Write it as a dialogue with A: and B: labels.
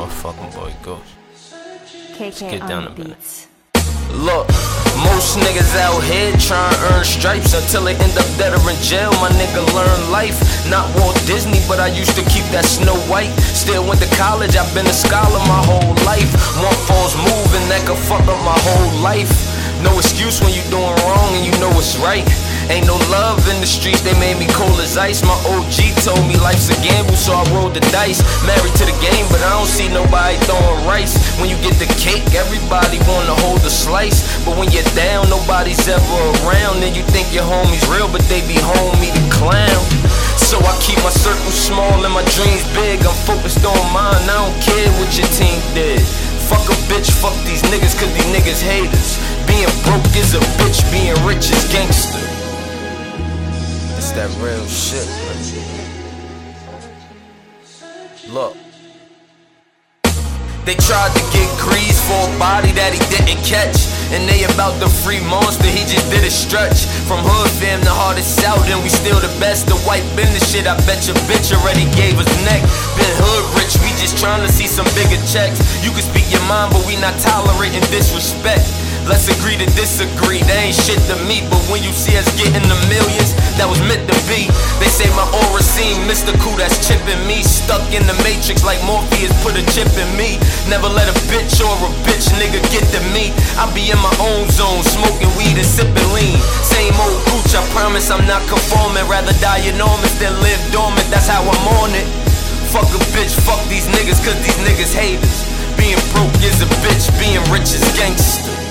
A: motherfucking boy Ghost.
B: KK
A: get down a minute. Look, most niggas out here trying to earn stripes until they end up dead or in jail. My nigga learn life, not Walt Disney, but I used to keep that Snow White. Still went to college, I've been a scholar my whole life. One false move and that could fuck up my whole life. No excuse when you doing wrong and you know it's right. Ain't no love in the streets, they made me cold as ice. My OG told me life's a gamble, so I rolled the dice. Married to the game, but I don't see nobody throwing rice. When you get the cake, everybody wanna hold the slice. But when you're down, nobody's ever around. And you think your homies real, but they be homie the clown. So I keep my circle small and my dreams big. I'm focused on mine, I don't care what your team did. Fuck a bitch, fuck these niggas, cause these niggas haters. Being broke is a bitch, being rich is gangster. That real shit. Look. They tried to get grease for a body that he didn't catch. And they about the free monster, he just did a stretch. From hood fam to hardest out, and we still the best. The white business shit, I bet your bitch already gave us neck. Been hood rich, we just trying to see some bigger checks. You can speak your mind, but we not tolerating disrespect. Let's agree to disagree, they ain't shit to me. But when you see us getting the millions, that was meant to be. They say my aura seem mystical, that's chipping me. Stuck in the matrix like Morpheus put a chip in me. Never let a bitch or a bitch nigga get to me. I be in my own zone, smoking weed and sipping lean. Same old gooch, I promise I'm not conforming. Rather die enormous than live dormant, that's how I'm on it. Fuck a bitch, fuck these niggas, cause these niggas haters. Being broke is a bitch, being rich is gangster.